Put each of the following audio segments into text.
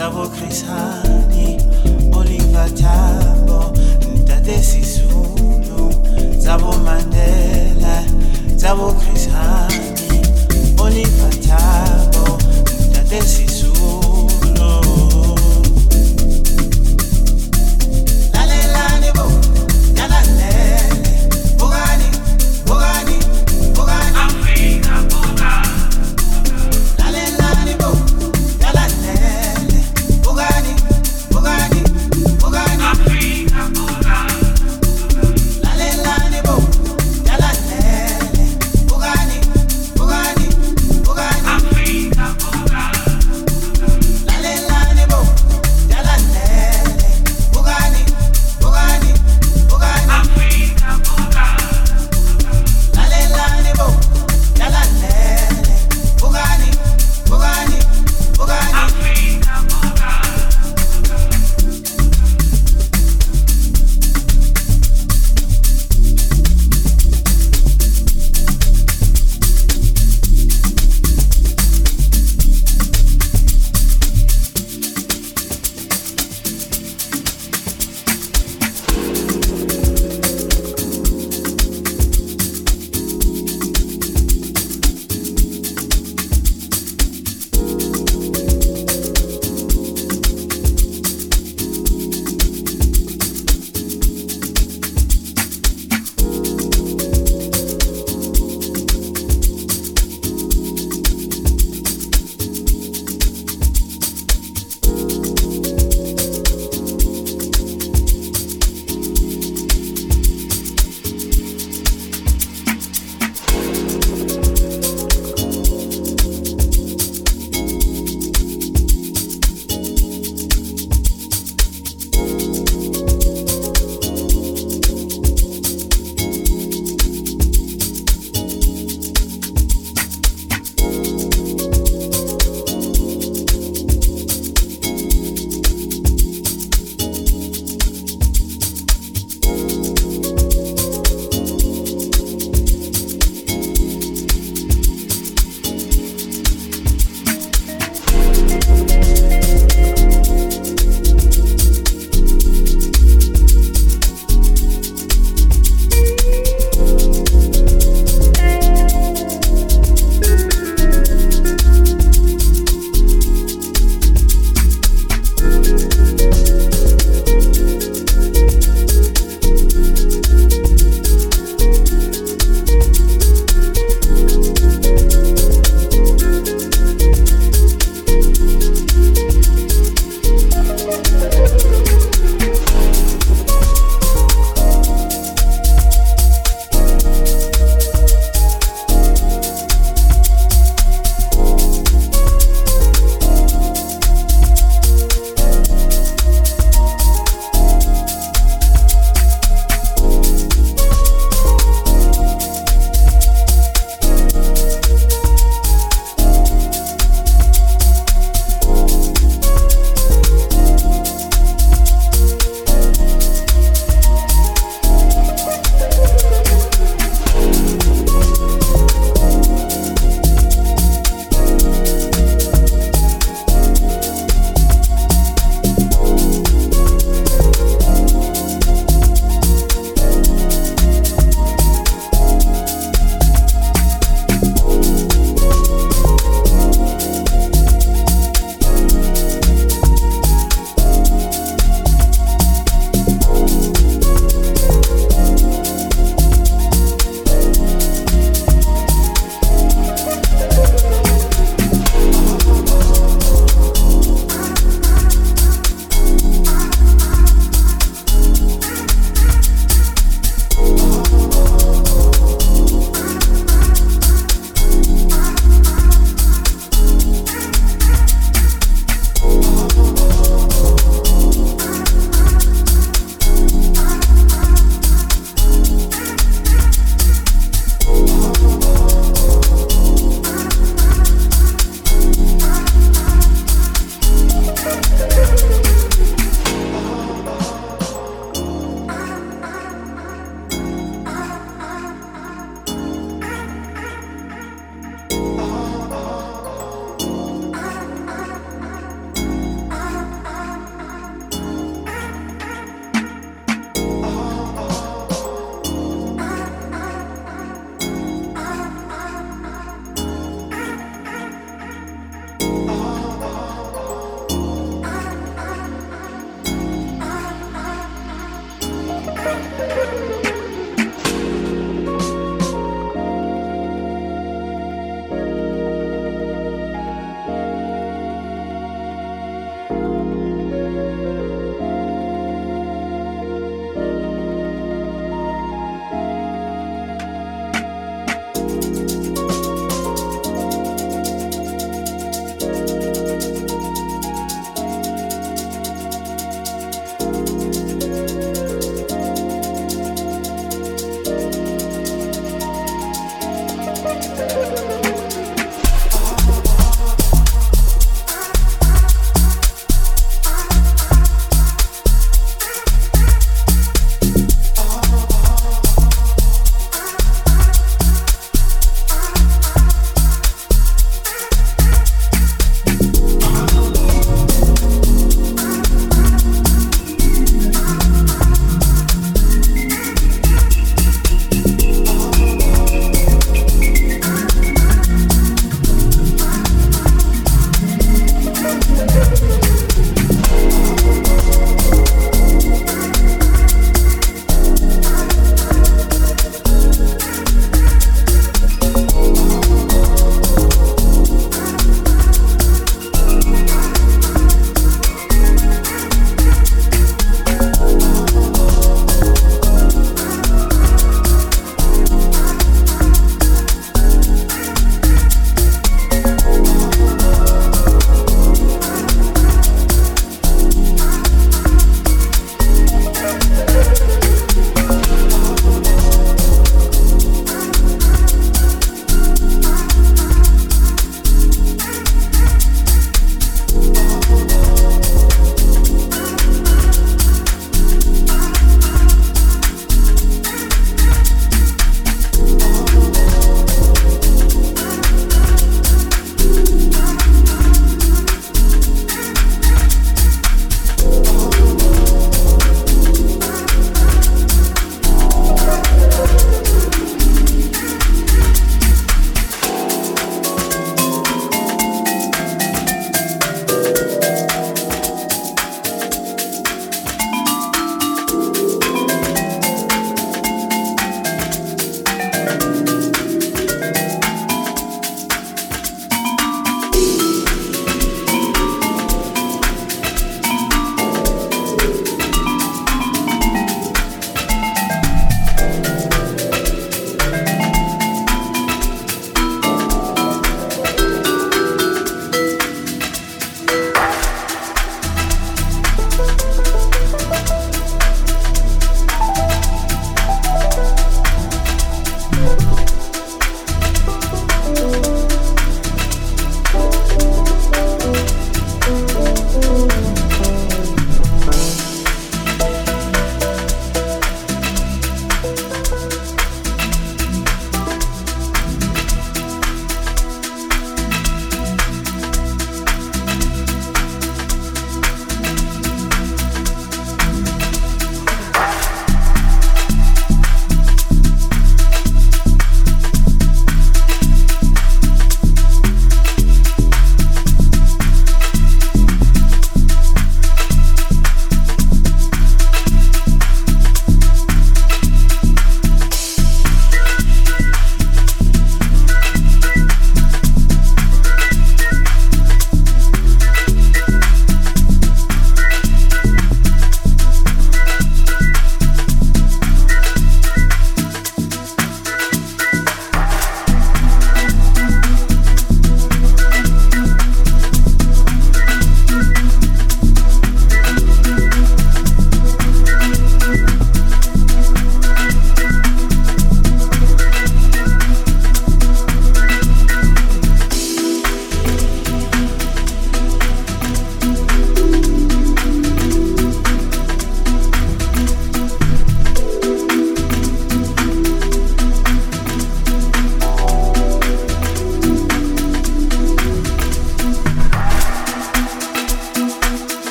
savo krishani olivatabo ntate sisulu savo mandela savo krishani olivatabo ntate sisulu.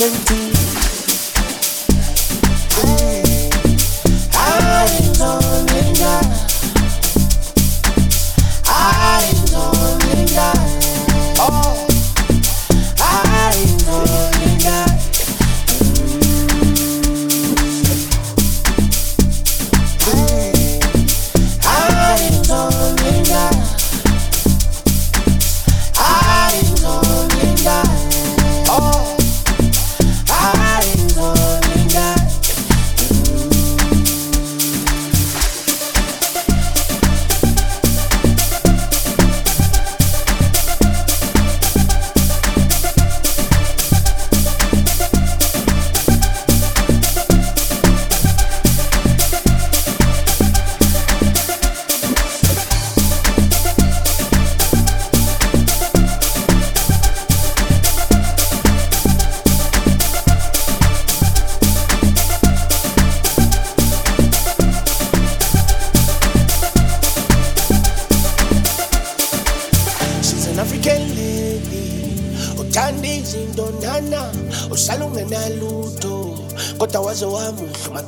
Jackson.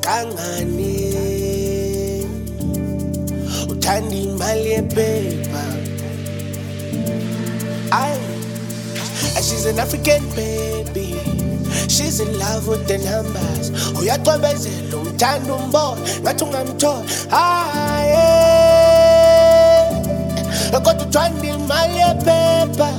kangani uthanda imali yephepha I and she's an African baby. She's in love with the numbers. Uyacwebezela umthanda umbona ngathi ungamthola. Haye eh, kodwa uthanda imali yephepha